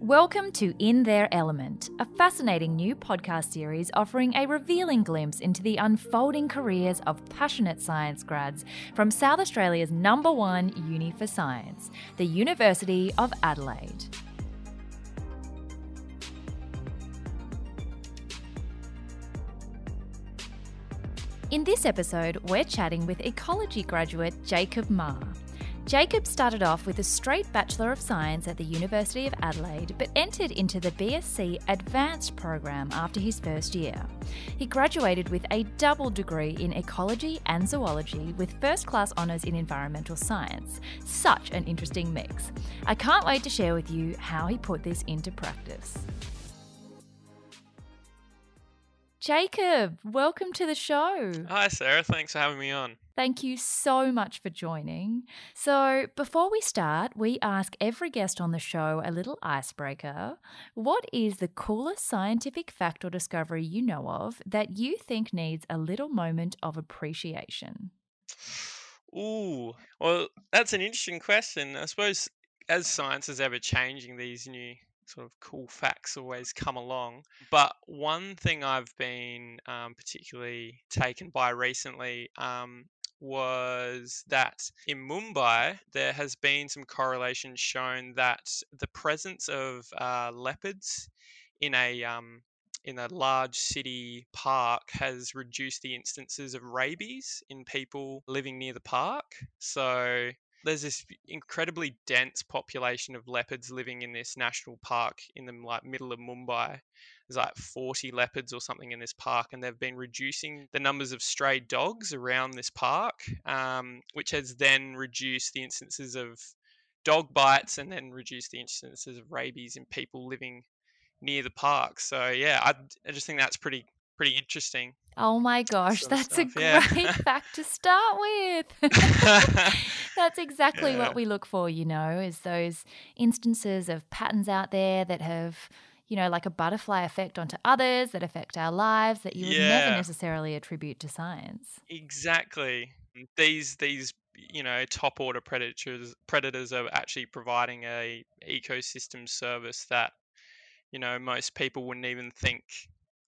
Welcome to In Their Element, a fascinating new podcast series offering a revealing glimpse into the unfolding careers of passionate science grads from South Australia's number one uni for science, the University of Adelaide. In this episode, we're chatting with ecology graduate Jacob Marr. Jacob started off with a straight Bachelor of Science at the University of Adelaide, but entered into the BSc Advanced program after his first year. He graduated with a double degree in ecology and zoology with first class honours in environmental science. Such an interesting mix. I can't wait to share with you how he put this into practice. Jacob, welcome to the show. Hi, Sarah. Thanks for having me on. Thank you so much for joining. So, before we start, we ask every guest on the show a little icebreaker. What is the coolest scientific fact or discovery you know of that you think needs a little moment of appreciation? Ooh, well, that's an interesting question. I suppose as science is ever changing, these new sort of cool facts always come along. But one thing I've been um, particularly taken by recently um, was that in Mumbai, there has been some correlation shown that the presence of uh, leopards in a um, in a large city park has reduced the instances of rabies in people living near the park. So there's this incredibly dense population of leopards living in this national park in the like middle of Mumbai. There's like 40 leopards or something in this park, and they've been reducing the numbers of stray dogs around this park, um, which has then reduced the instances of dog bites and then reduced the instances of rabies in people living near the park. So yeah, I, I just think that's pretty pretty interesting. Oh my gosh, that's a great yeah. fact to start with. that's exactly yeah. what we look for, you know, is those instances of patterns out there that have, you know, like a butterfly effect onto others that affect our lives that you would yeah. never necessarily attribute to science. Exactly. Mm, these these you know top order predators predators are actually providing a ecosystem service that you know most people wouldn't even think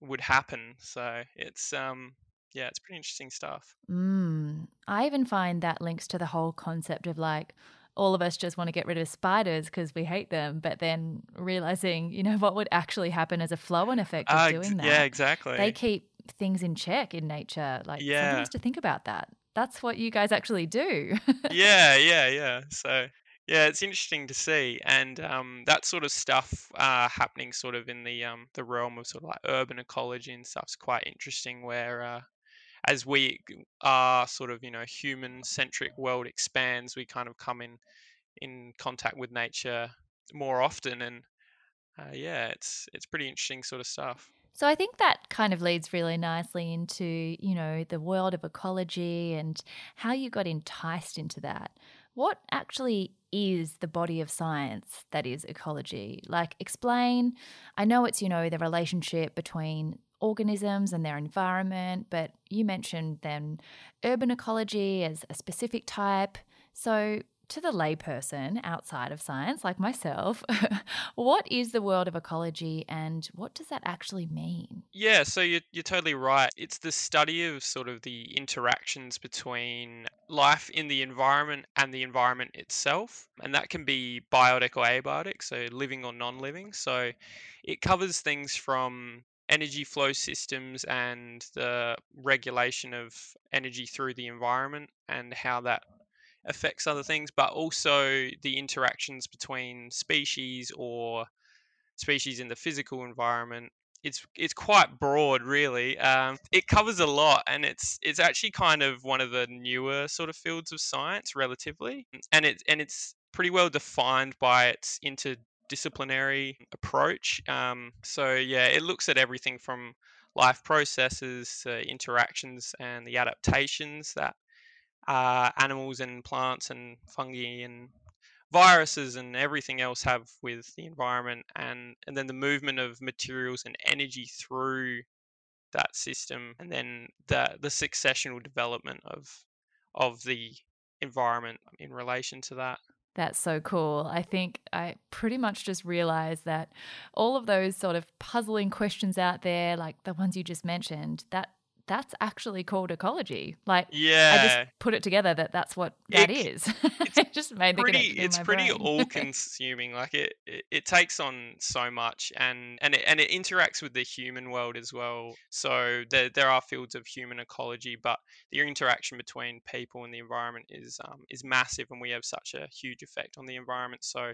would happen. So it's um yeah, it's pretty interesting stuff. Mm. I even find that links to the whole concept of like all of us just want to get rid of spiders because we hate them, but then realizing, you know, what would actually happen as a flow on effect of uh, doing that. Yeah, exactly. They keep things in check in nature. Like, yeah. somebody has to think about that. That's what you guys actually do. yeah, yeah, yeah. So yeah, it's interesting to see, and um, that sort of stuff uh, happening sort of in the um, the realm of sort of like urban ecology and stuff's quite interesting. Where uh, as we are sort of you know human centric world expands, we kind of come in in contact with nature more often, and uh, yeah, it's it's pretty interesting sort of stuff. So I think that kind of leads really nicely into you know the world of ecology and how you got enticed into that. What actually is the body of science that is ecology? Like, explain. I know it's, you know, the relationship between organisms and their environment, but you mentioned then urban ecology as a specific type. So, to the layperson outside of science, like myself, what is the world of ecology and what does that actually mean? Yeah, so you're, you're totally right. It's the study of sort of the interactions between life in the environment and the environment itself. And that can be biotic or abiotic, so living or non living. So it covers things from energy flow systems and the regulation of energy through the environment and how that affects other things, but also the interactions between species or species in the physical environment. It's it's quite broad, really. Um, it covers a lot, and it's it's actually kind of one of the newer sort of fields of science, relatively, and it and it's pretty well defined by its interdisciplinary approach. Um, so yeah, it looks at everything from life processes, interactions, and the adaptations that uh, animals and plants and fungi and viruses and everything else have with the environment and and then the movement of materials and energy through that system and then the the successional development of of the environment in relation to that That's so cool. I think I pretty much just realized that all of those sort of puzzling questions out there, like the ones you just mentioned, that that's actually called ecology. Like, yeah, I just put it together that that's what that it, is. it just made the pretty, connection. It's pretty all-consuming. like it, it, it, takes on so much, and and it, and it interacts with the human world as well. So there there are fields of human ecology, but the interaction between people and the environment is um, is massive, and we have such a huge effect on the environment. So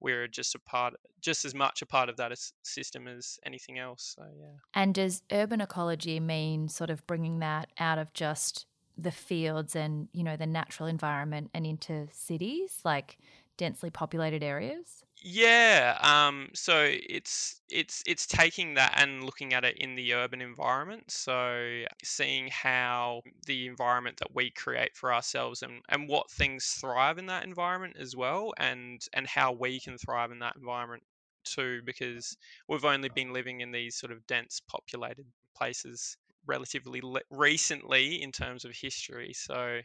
we're just a part, just as much a part of that system as anything else. So yeah. And does urban ecology mean sort of bringing that out of just the fields and you know the natural environment and into cities, like densely populated areas? Yeah, um, so it's it's it's taking that and looking at it in the urban environment. So seeing how the environment that we create for ourselves and, and what things thrive in that environment as well, and and how we can thrive in that environment too, because we've only been living in these sort of dense populated places relatively le- recently in terms of history. So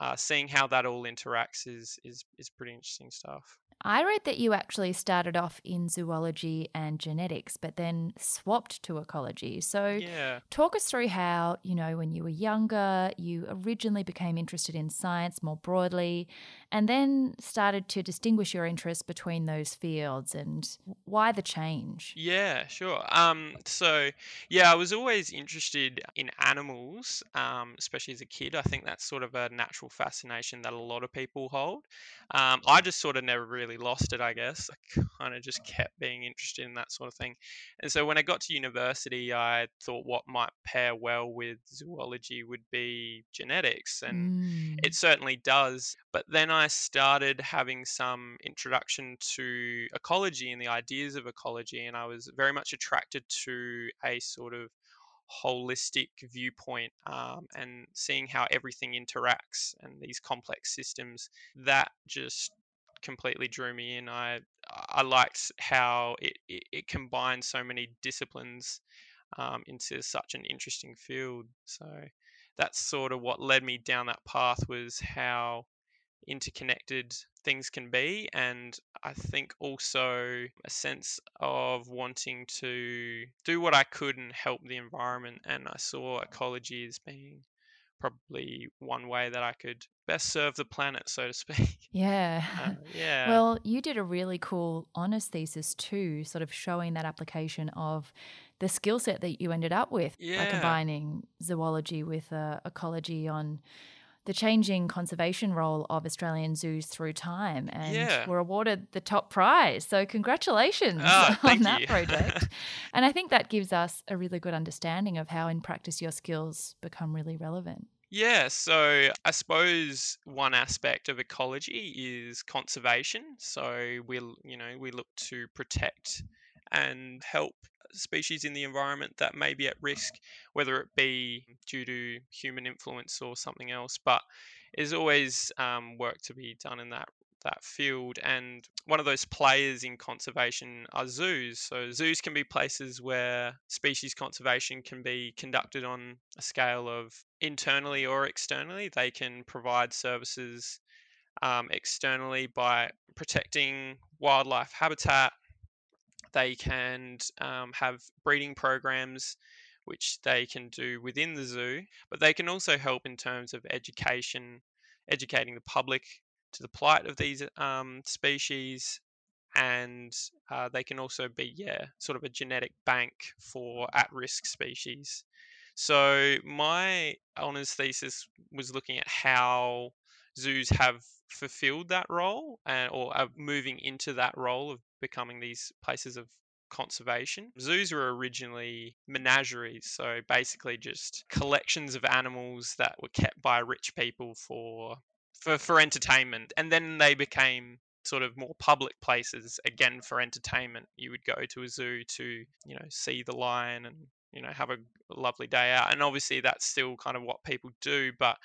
uh, seeing how that all interacts is is is pretty interesting stuff. I read that you actually started off in zoology and genetics, but then swapped to ecology. So, yeah. talk us through how, you know, when you were younger, you originally became interested in science more broadly, and then started to distinguish your interest between those fields and why the change? Yeah, sure. Um, so, yeah, I was always interested in animals, um, especially as a kid. I think that's sort of a natural fascination that a lot of people hold. Um, I just sort of never really lost it, I guess. I kind of just kept being interested in that sort of thing. And so when I got to university, I thought what might pair well with zoology would be genetics, and mm. it certainly does. But then I started having some introduction to ecology and the ideas of ecology, and I was very much attracted to a sort of holistic viewpoint um, and seeing how everything interacts and these complex systems that just completely drew me in. I i liked how it, it, it combined so many disciplines um, into such an interesting field. So that's sort of what led me down that path was how interconnected things can be and i think also a sense of wanting to do what i could and help the environment and i saw ecology as being probably one way that i could best serve the planet so to speak yeah uh, yeah well you did a really cool honors thesis too sort of showing that application of the skill set that you ended up with yeah. by combining zoology with uh, ecology on the changing conservation role of Australian zoos through time and yeah. were awarded the top prize. So, congratulations oh, on that you. project. and I think that gives us a really good understanding of how, in practice, your skills become really relevant. Yeah, so I suppose one aspect of ecology is conservation. So we, you know, we look to protect and help species in the environment that may be at risk, whether it be due to human influence or something else. But there's always um, work to be done in that that field. And one of those players in conservation are zoos. So zoos can be places where species conservation can be conducted on a scale of internally or externally. They can provide services um, externally by protecting wildlife habitat they can um, have breeding programs which they can do within the zoo, but they can also help in terms of education, educating the public to the plight of these um, species, and uh, they can also be, yeah, sort of a genetic bank for at risk species. So, my honours thesis was looking at how zoos have fulfilled that role and, or are moving into that role of becoming these places of conservation. Zoos were originally menageries, so basically just collections of animals that were kept by rich people for for, for entertainment. And then they became sort of more public places again for entertainment. You would go to a zoo to, you know, see the lion and, you know, have a lovely day out. And obviously that's still kind of what people do, but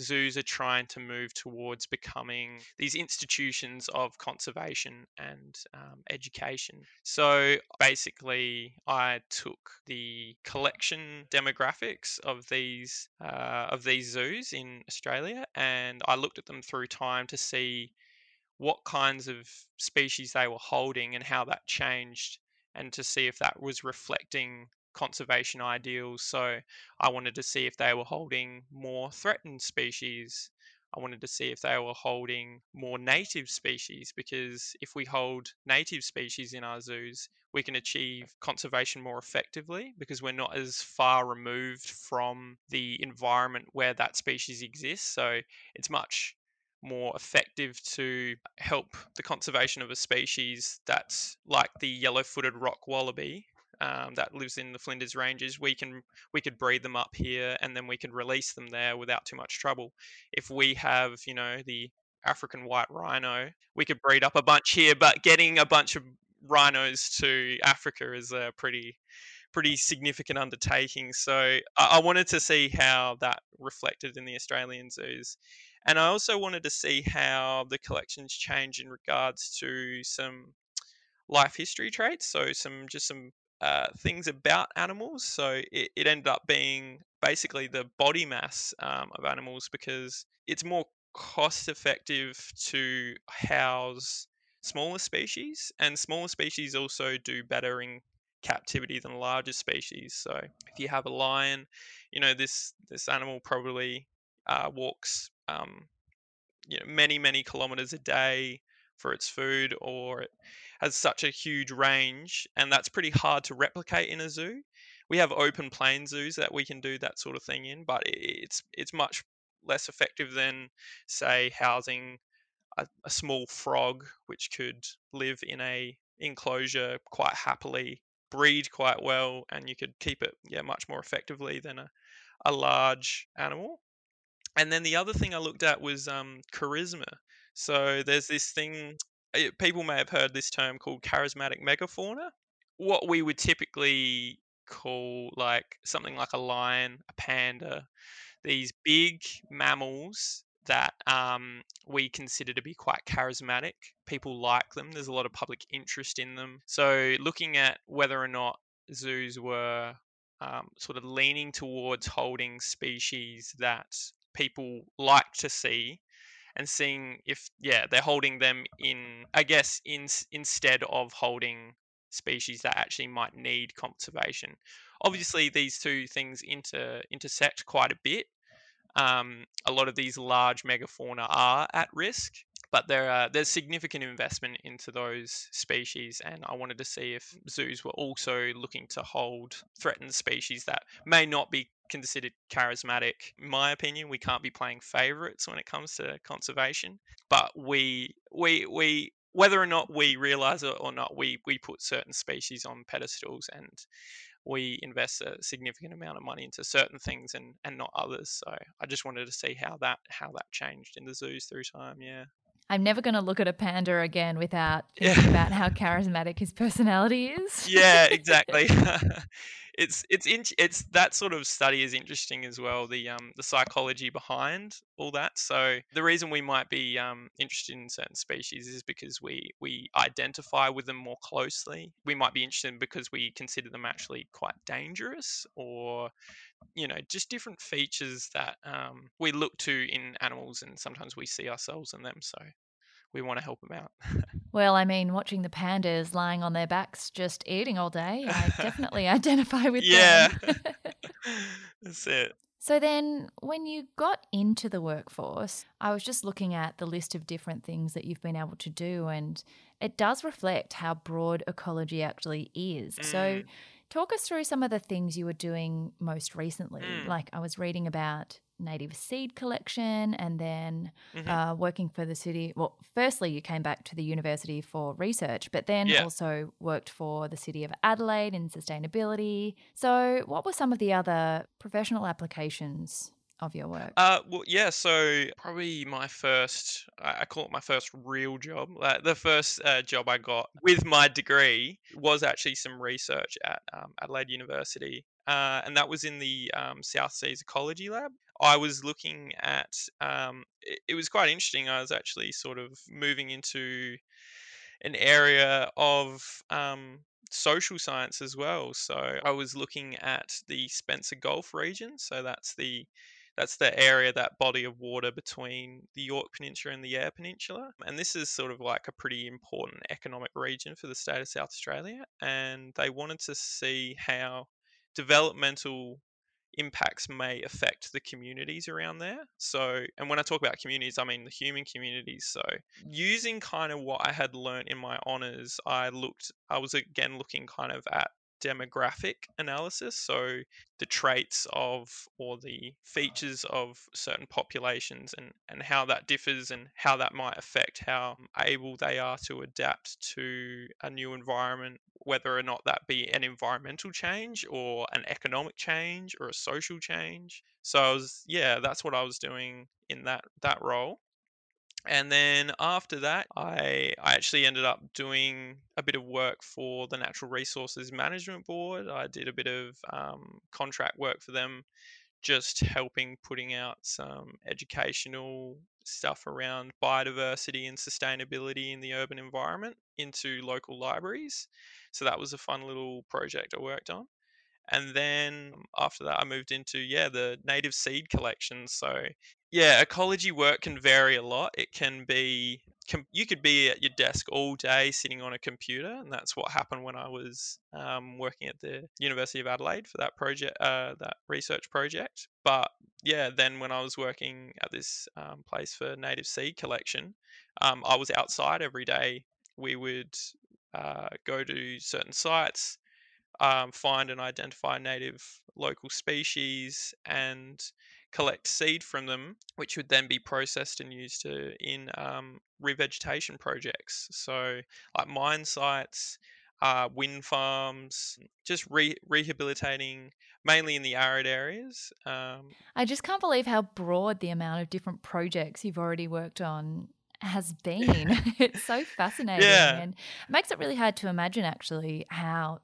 zoos are trying to move towards becoming these institutions of conservation and um, education. So basically, I took the collection demographics of these uh, of these zoos in Australia, and I looked at them through time to see what kinds of species they were holding and how that changed, and to see if that was reflecting conservation ideals. So I wanted to see if they were holding more threatened species. I wanted to see if they were holding more native species because if we hold native species in our zoos, we can achieve conservation more effectively because we're not as far removed from the environment where that species exists. So it's much more effective to help the conservation of a species that's like the yellow footed rock wallaby um, that lives in the Flinders Ranges, we can we could breed them up here and then we could release them there without too much trouble. If we have, you know, the African white rhino, we could breed up a bunch here, but getting a bunch of rhinos to Africa is a pretty pretty significant undertaking. So I, wanted to see how that reflected in the Australian zoos. And I also wanted to see how the collections change in regards to some life history traits. So some just some uh, things about animals. So it, it, ended up being basically the body mass um, of animals because it's more cost effective to house smaller species, and smaller species also do better in captivity than larger species. So if you have a lion, you know this this animal probably uh, walks um, you know many many kilometers a day for its food, or it has such a huge range, and that's pretty hard to replicate in a zoo. We have open plain zoos that we can do that sort of thing in, but it's it's much less effective than say housing a, a small frog which could live in a enclosure quite happily breed quite well and you could keep it yeah much more effectively than a, a large animal and then the other thing i looked at was um, charisma so there's this thing Eh, people may have heard this term called charismatic megafauna. What we would typically call like something like a lion, a panda, these big mammals that um, we consider to be quite charismatic. People like them. There's a lot of public interest in them. So looking at whether or not zoos were um, sort of leaning towards holding species that people like to see and seeing if yeah they're holding them in I guess in instead of holding species that actually might need conservation. Obviously, these two things inter intersect quite a bit. Um, a lot of these large megafauna are at risk, but there are, there's significant investment into those species, and I wanted to see if zoos were also looking to hold threatened species that may not be considered charismatic. In my opinion, we can't be playing favorites when it comes to conservation, but we we we whether or not we realize it or not, we we put certain species on pedestals and we invest a significant amount of money into certain things and and not others. So I just wanted to see how that how that changed in the zoos through time. Yeah. I'm never going to look at a panda again without thinking yeah. about how charismatic his personality is. yeah, exactly. it's it's in, it's that sort of study is interesting as well. The um the psychology behind all that. So the reason we might be um, interested in certain species is because we we identify with them more closely. We might be interested because we consider them actually quite dangerous, or you know just different features that um, we look to in animals, and sometimes we see ourselves in them. So we want to help them out. well, I mean, watching the pandas lying on their backs just eating all day, I definitely identify with yeah. them. Yeah. That's it. So then, when you got into the workforce, I was just looking at the list of different things that you've been able to do, and it does reflect how broad ecology actually is. Mm. So, talk us through some of the things you were doing most recently. Mm. Like, I was reading about native seed collection and then mm-hmm. uh, working for the city. Well, firstly, you came back to the university for research, but then yeah. also worked for the city of Adelaide in sustainability. So, what were some of the other professional applications? Of your work? Uh, well, yeah. So probably my first, I call it my first real job. Like the first uh, job I got with my degree was actually some research at um, Adelaide University, uh, and that was in the um, Southern Seas Ecology Lab. I was looking at, um, it, it, was quite interesting. I was actually sort of moving into an area of um, social science as well. So I was looking at the Spencer Gulf region. So that's the That's the area, that body of water between the Yorke Peninsula and the Eyre Peninsula. And this is sort of like a pretty important economic region for the state of South Australia. And they wanted to see how developmental impacts may affect the communities around there. So, and when I talk about communities, I mean the human communities. So, using kind of what I had learned in my honors, I looked, I was again looking kind of at demographic analysis. So, the traits of or the features of certain populations and, and how that differs and how that might affect how able they are to adapt to a new environment whether or not that be an environmental change or an economic change or a social change. So I was yeah, that's what I was doing in that that role. And then after that, I I actually ended up doing a bit of work for the Natural Resources Management Board. I did a bit of um, contract work for them, just helping putting out some educational stuff around biodiversity and sustainability in the urban environment into local libraries. So that was a fun little project I worked on. And then after that, I moved into, yeah, the native seed collection. So, yeah, ecology work can vary a lot. It can be, you could be at your desk all day sitting on a computer. And that's what happened when I was um, working at the University of Adelaide for that project, uh, that research project. But yeah, then when I was working at this um, place for native seed collection, um, I was outside every day. We would uh, go to certain sites, um, find and identify native local species, and collect seed from them, which would then be processed and used to in um, revegetation projects. So, like mine sites, uh, wind farms, just re- rehabilitating mainly in the arid areas. Um, I just can't believe how broad the amount of different projects you've already worked on has been. it's so fascinating yeah. and it makes it really hard to imagine actually how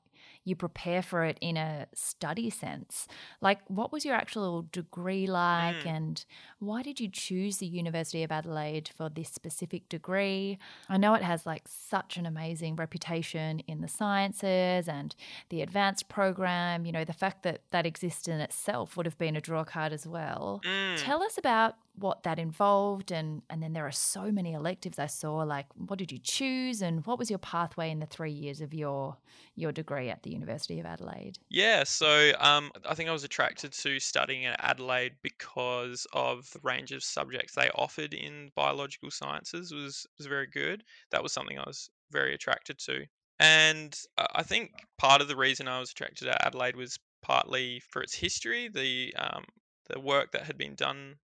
you prepare for it in a study sense. Like, what was your actual degree like, mm. and why did you choose the University of Adelaide for this specific degree? I know it has like such an amazing reputation in the sciences and the advanced program. You know, the fact that that exists in itself would have been a draw card as well. Mm. Tell us about what that involved and and then there are so many electives I saw like what did you choose and what was your pathway in the 3 years of your your degree at the University of Adelaide? Yeah so um, I think I was attracted to studying at Adelaide because of the range of subjects they offered in biological sciences was was very good. That was something I was very attracted to. And I think part of the reason I was attracted to Adelaide was partly for its history the um, the work that had been done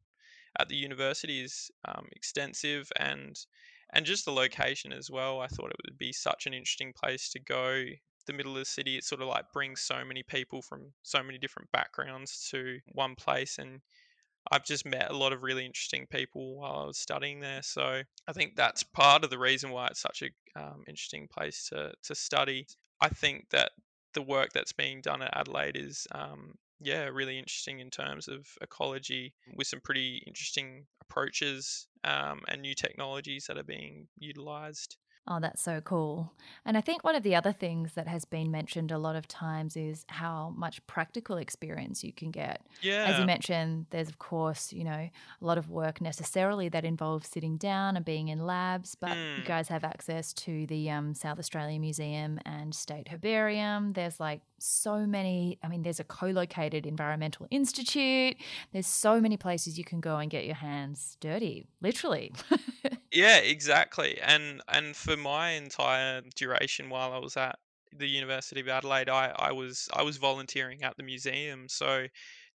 at the university is um, extensive and and just the location as well. I thought it would be such an interesting place to go. The middle of the city, it sort of like brings so many people from so many different backgrounds to one place, and I've just met a lot of really interesting people while I was studying there. So I think that's part of the reason why it's such a um, interesting place to to study. I think that the work that's being done at Adelaide is um, yeah, really interesting in terms of ecology with some pretty interesting approaches um, and new technologies that are being utilized. Oh, that's so cool. And I think one of the other things that has been mentioned a lot of times is how much practical experience you can get. Yeah. As you mentioned, there's, of course, you know, a lot of work necessarily that involves sitting down and being in labs, but mm. you guys have access to the um, South Australia Museum and State Herbarium. There's like so many, I mean, there's a co located environmental institute. There's so many places you can go and get your hands dirty, literally. yeah, exactly. And and for my entire duration while I was at the University of Adelaide, I, I was I was volunteering at the museum. So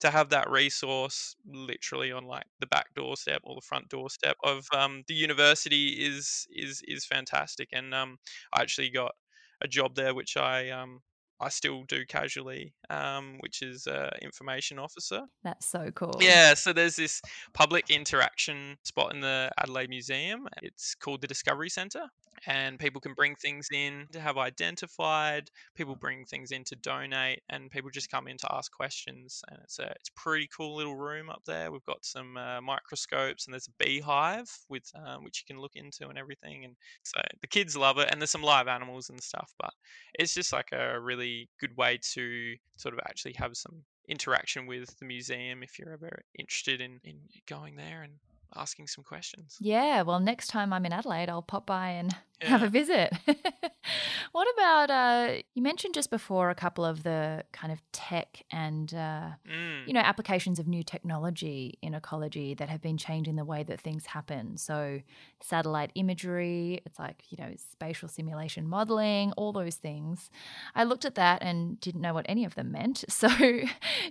to have that resource literally on like the back doorstep or the front doorstep of um, the university is is is fantastic. And um, I actually got a job there, which I um, I still do casually, um, which is uh, information officer. That's so cool. Yeah, so there's this public interaction spot in the Adelaide Museum. It's called the Discovery Centre, and people can bring things in to have identified. People bring things in to donate, and people just come in to ask questions. And it's a it's a pretty cool little room up there. We've got some uh, microscopes, and there's a beehive with um, which you can look into and everything. And so the kids love it, and there's some live animals and stuff. But it's just like a really good way to sort of actually have some interaction with the museum if you're ever interested in, in going there and asking some questions. Yeah, well, next time I'm in Adelaide, I'll pop by and have a visit. what about, uh, you mentioned just before a couple of the kind of tech and, uh, Mm. you know, applications of new technology in ecology that have been changing the way that things happen. So, satellite imagery, it's like, you know, spatial simulation modeling, all those things. I looked at that and didn't know what any of them meant. So,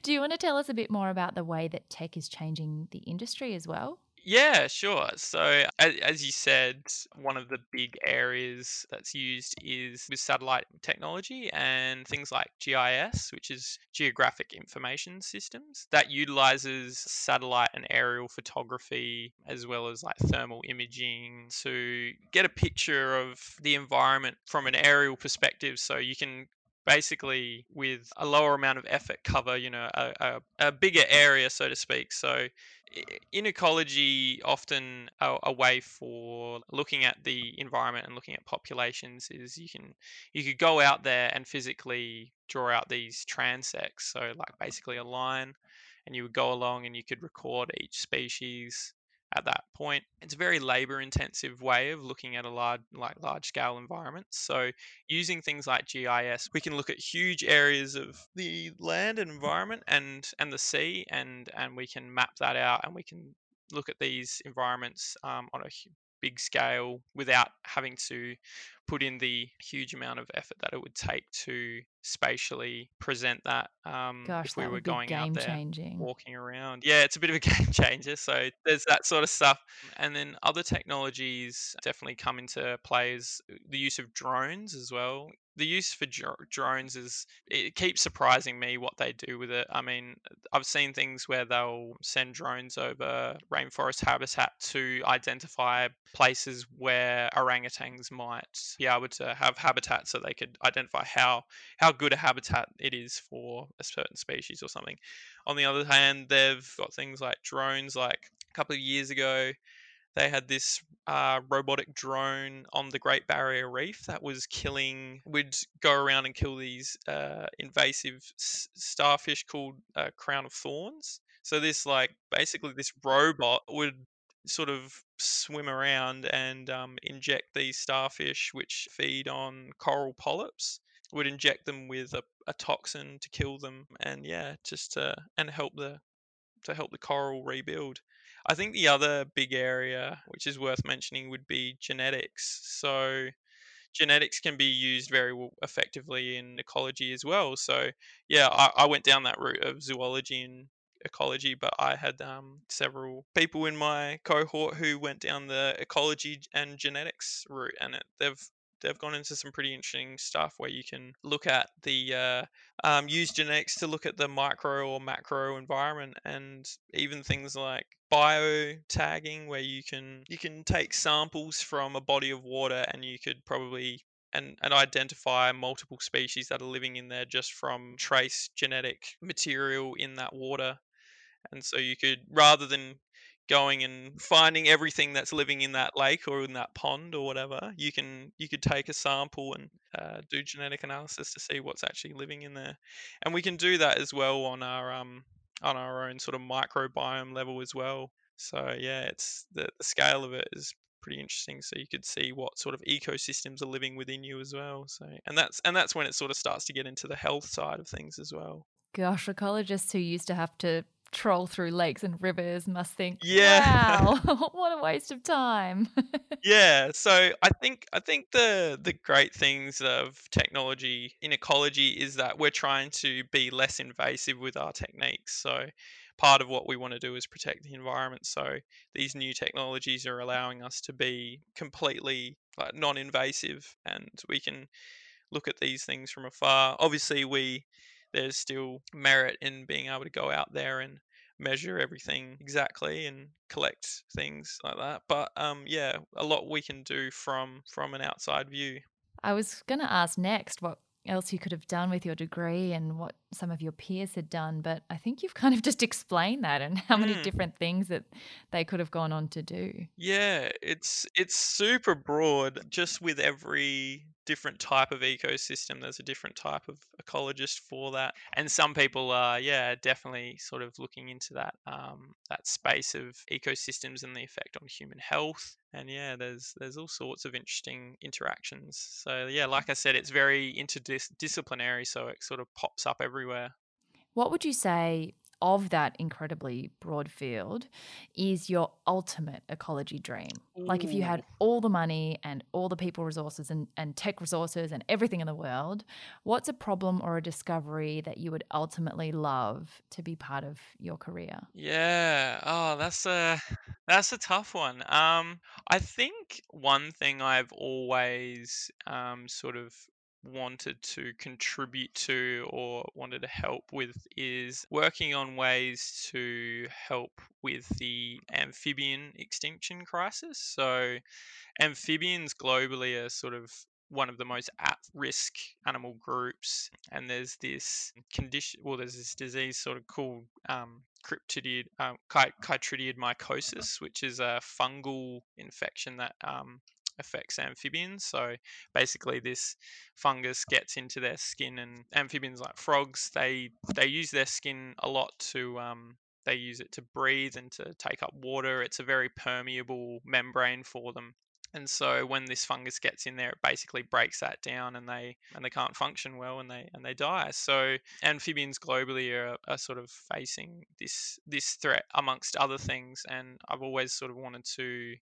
do you want to tell us a bit more about the way that tech is changing the industry as well? Yeah, sure. So, as, you said, one of the big areas that's used is with satellite technology and things like GIS, which is Geographic Information Systems, that utilizes satellite and aerial photography as well as like thermal imaging to get a picture of the environment from an aerial perspective. So, you can basically with a lower amount of effort cover you know a, a, a bigger area so to speak. So in ecology often a, a way for looking at the environment and looking at populations is you can you could go out there and physically draw out these transects so like basically a line and you would go along and you could record each species at that point it's a very labor intensive way of looking at a large like large scale environment. so using things like GIS, we can look at huge areas of the land and environment and and the sea, and and we can map that out, and we can look at these environments um, on a big scale without having to put in the huge amount of effort that it would take to spatially present that um, Gosh, if we were going out game there changing. walking around. Yeah, it's a bit of a game changer. So there's that sort of stuff. And then other technologies definitely come into play is the use of drones as well. The use for dro- drones is it keeps surprising me what they do with it. I mean, I've seen things where they'll send drones over rainforest habitat to identify places where orangutans might be able to have habitat so they could identify how how good a habitat it is for a certain species or something. On the other hand, they've got things like drones. Like a couple of years ago, they had this uh, robotic drone on the Great Barrier Reef that was killing, would go around and kill these uh, invasive s- starfish called uh, crown of thorns. So this, like, basically, this robot would sort of swim around and um, inject these starfish, which feed on coral polyps would inject them with a, a toxin to kill them and yeah just to and help the to help the coral rebuild i think the other big area which is worth mentioning would be genetics. So genetics can be used very effectively in ecology as well. So yeah i, I went down that route of zoology and ecology but i had um, several people in my cohort who went down the ecology and genetics route and it, they've they've gone into some pretty interesting stuff where you can look at the uh, um, use genetics to look at the micro or macro environment and even things like bio tagging where you can you can take samples from a body of water and you could probably and, and identify multiple species that are living in there just from trace genetic material in that water. And so you could rather than going and finding everything that's living in that lake or in that pond or whatever you can you could take a sample and uh, do genetic analysis to see what's actually living in there. And we can do that as well on our um on our own sort of microbiome level as well. So yeah it's the, the scale of it is pretty interesting so you could see what sort of ecosystems are living within you as well so and that's and that's when it sort of starts to get into the health side of things as well. Gosh, ecologists who used to have to troll through lakes and rivers must think, Yeah. wow, what a waste of time. yeah so i think i think the the great things of technology in ecology is that we're trying to be less invasive with our techniques so part of what we want to do is protect the environment so these new technologies are allowing us to be completely like, non-invasive and we can look at these things from afar obviously we there's still merit in being able to go out there and measure everything exactly and collect things like that but um yeah a lot we can do from from an outside view I was going to ask next what else you could have done with your degree and what some of your peers had done, but I think you've kind of just explained that and how many Mm. different things that they could have gone on to do. Yeah, it's it's super broad. Just with every different type of ecosystem, there's a different type of ecologist for that. And some people are, yeah, definitely sort of looking into that um, that space of ecosystems and the effect on human health. And yeah, there's there's all sorts of interesting interactions. So yeah, like I said, it's very interdisciplinary, so it sort of pops up everywhere. What would you say of that incredibly broad field is your ultimate ecology dream? Like if you had all the money and all the people resources and, and tech resources and everything in the world, what's a problem or a discovery that you would ultimately love to be part of your career? Yeah. Oh, that's a that's a tough one. Um, I think one thing I've always um sort of wanted to contribute to or wanted to help with is working on ways to help with the amphibian extinction crisis. So amphibians globally are sort of one of the most at risk animal groups and there's this condition well there's this disease sort of called um, cryptidid um, chi- chytridiomycosis which is a fungal infection that um, affects amphibians so basically this fungus gets into their skin and amphibians like frogs they they use their skin a lot to um, they use it to breathe and to take up water it's a very permeable membrane for them. And so when this fungus gets in there it basically breaks that down and they and they can't function well and they and they die. So amphibians globally are, are sort of facing this this threat amongst other things and i've always sort of wanted to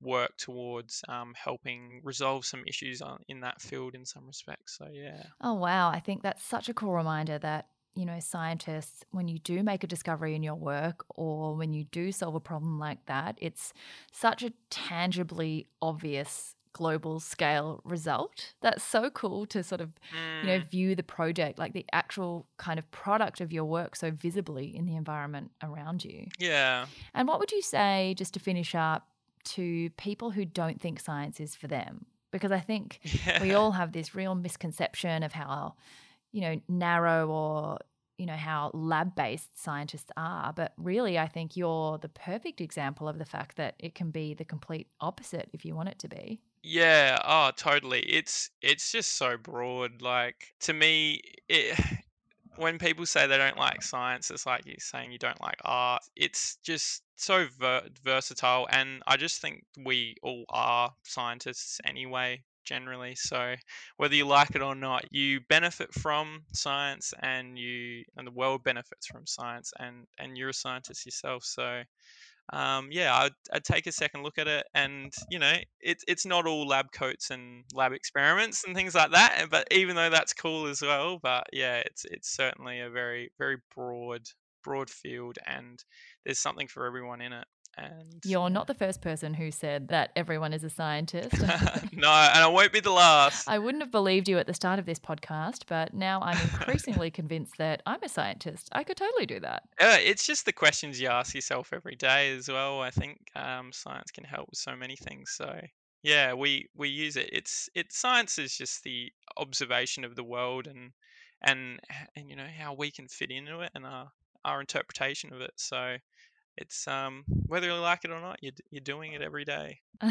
work towards um, helping resolve some issues on, in that field in some respects so yeah Oh, wow. I think that's such a cool reminder that, you know, scientists, when you do make a discovery in your work or when you do solve a problem like that, it's such a tangibly obvious global scale result. That's so cool to sort of, you know, Mm, view the project, like the actual kind of product of your work so visibly in the environment around you. yeah And what would you say, just to finish up, to people who don't think science is for them? Because I think we all have this real misconception of how, you know, narrow or, you know, how lab based scientists are. But really, I think you're the perfect example of the fact that it can be the complete opposite if you want it to be. Yeah, oh, totally. It's it's just so broad. Like to me, it when people say they don't like science, it's like you're saying you don't like art. It's just so ver versatile, and I just think we all are scientists anyway, generally. So whether you like it or not, you benefit from science, and you and the world benefits from science, and and you're a scientist yourself. So um, yeah, I'd, I'd take a second look at it, and you know, it's it's not all lab coats and lab experiments and things like that. But even though that's cool as well, but yeah, it's it's certainly a very very broad broad field, and there's something for everyone in it. And You're not the first person who said that everyone is a scientist. no, and I won't be the last. I wouldn't have believed you at the start of this podcast, but now I'm increasingly convinced that I'm a scientist. I could totally do that. Uh, it's just the questions you ask yourself every day as well. I think um, science can help with so many things. So yeah, we we use it. It's it's science is just the observation of the world and and and you know how we can fit into it and our our interpretation of it. So it's um whether you like it or not, you're you're doing it every day.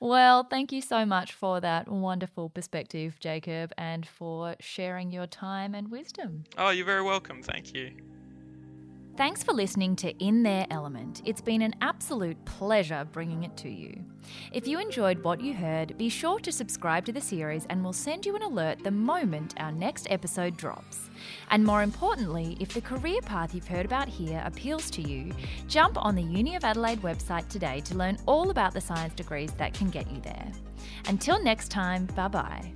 well, thank you so much for that wonderful perspective, Jacob, and for sharing your time and wisdom. Oh, you're very welcome. Thank you. Thanks for listening to In Their Element. It's been an absolute pleasure bringing it to you. If you enjoyed what you heard, be sure to subscribe to the series and we'll send you an alert the moment our next episode drops. And more importantly, if the career path you've heard about here appeals to you, jump on the Uni of Adelaide website today to learn all about the science degrees that can get you there. Until next time, bye bye.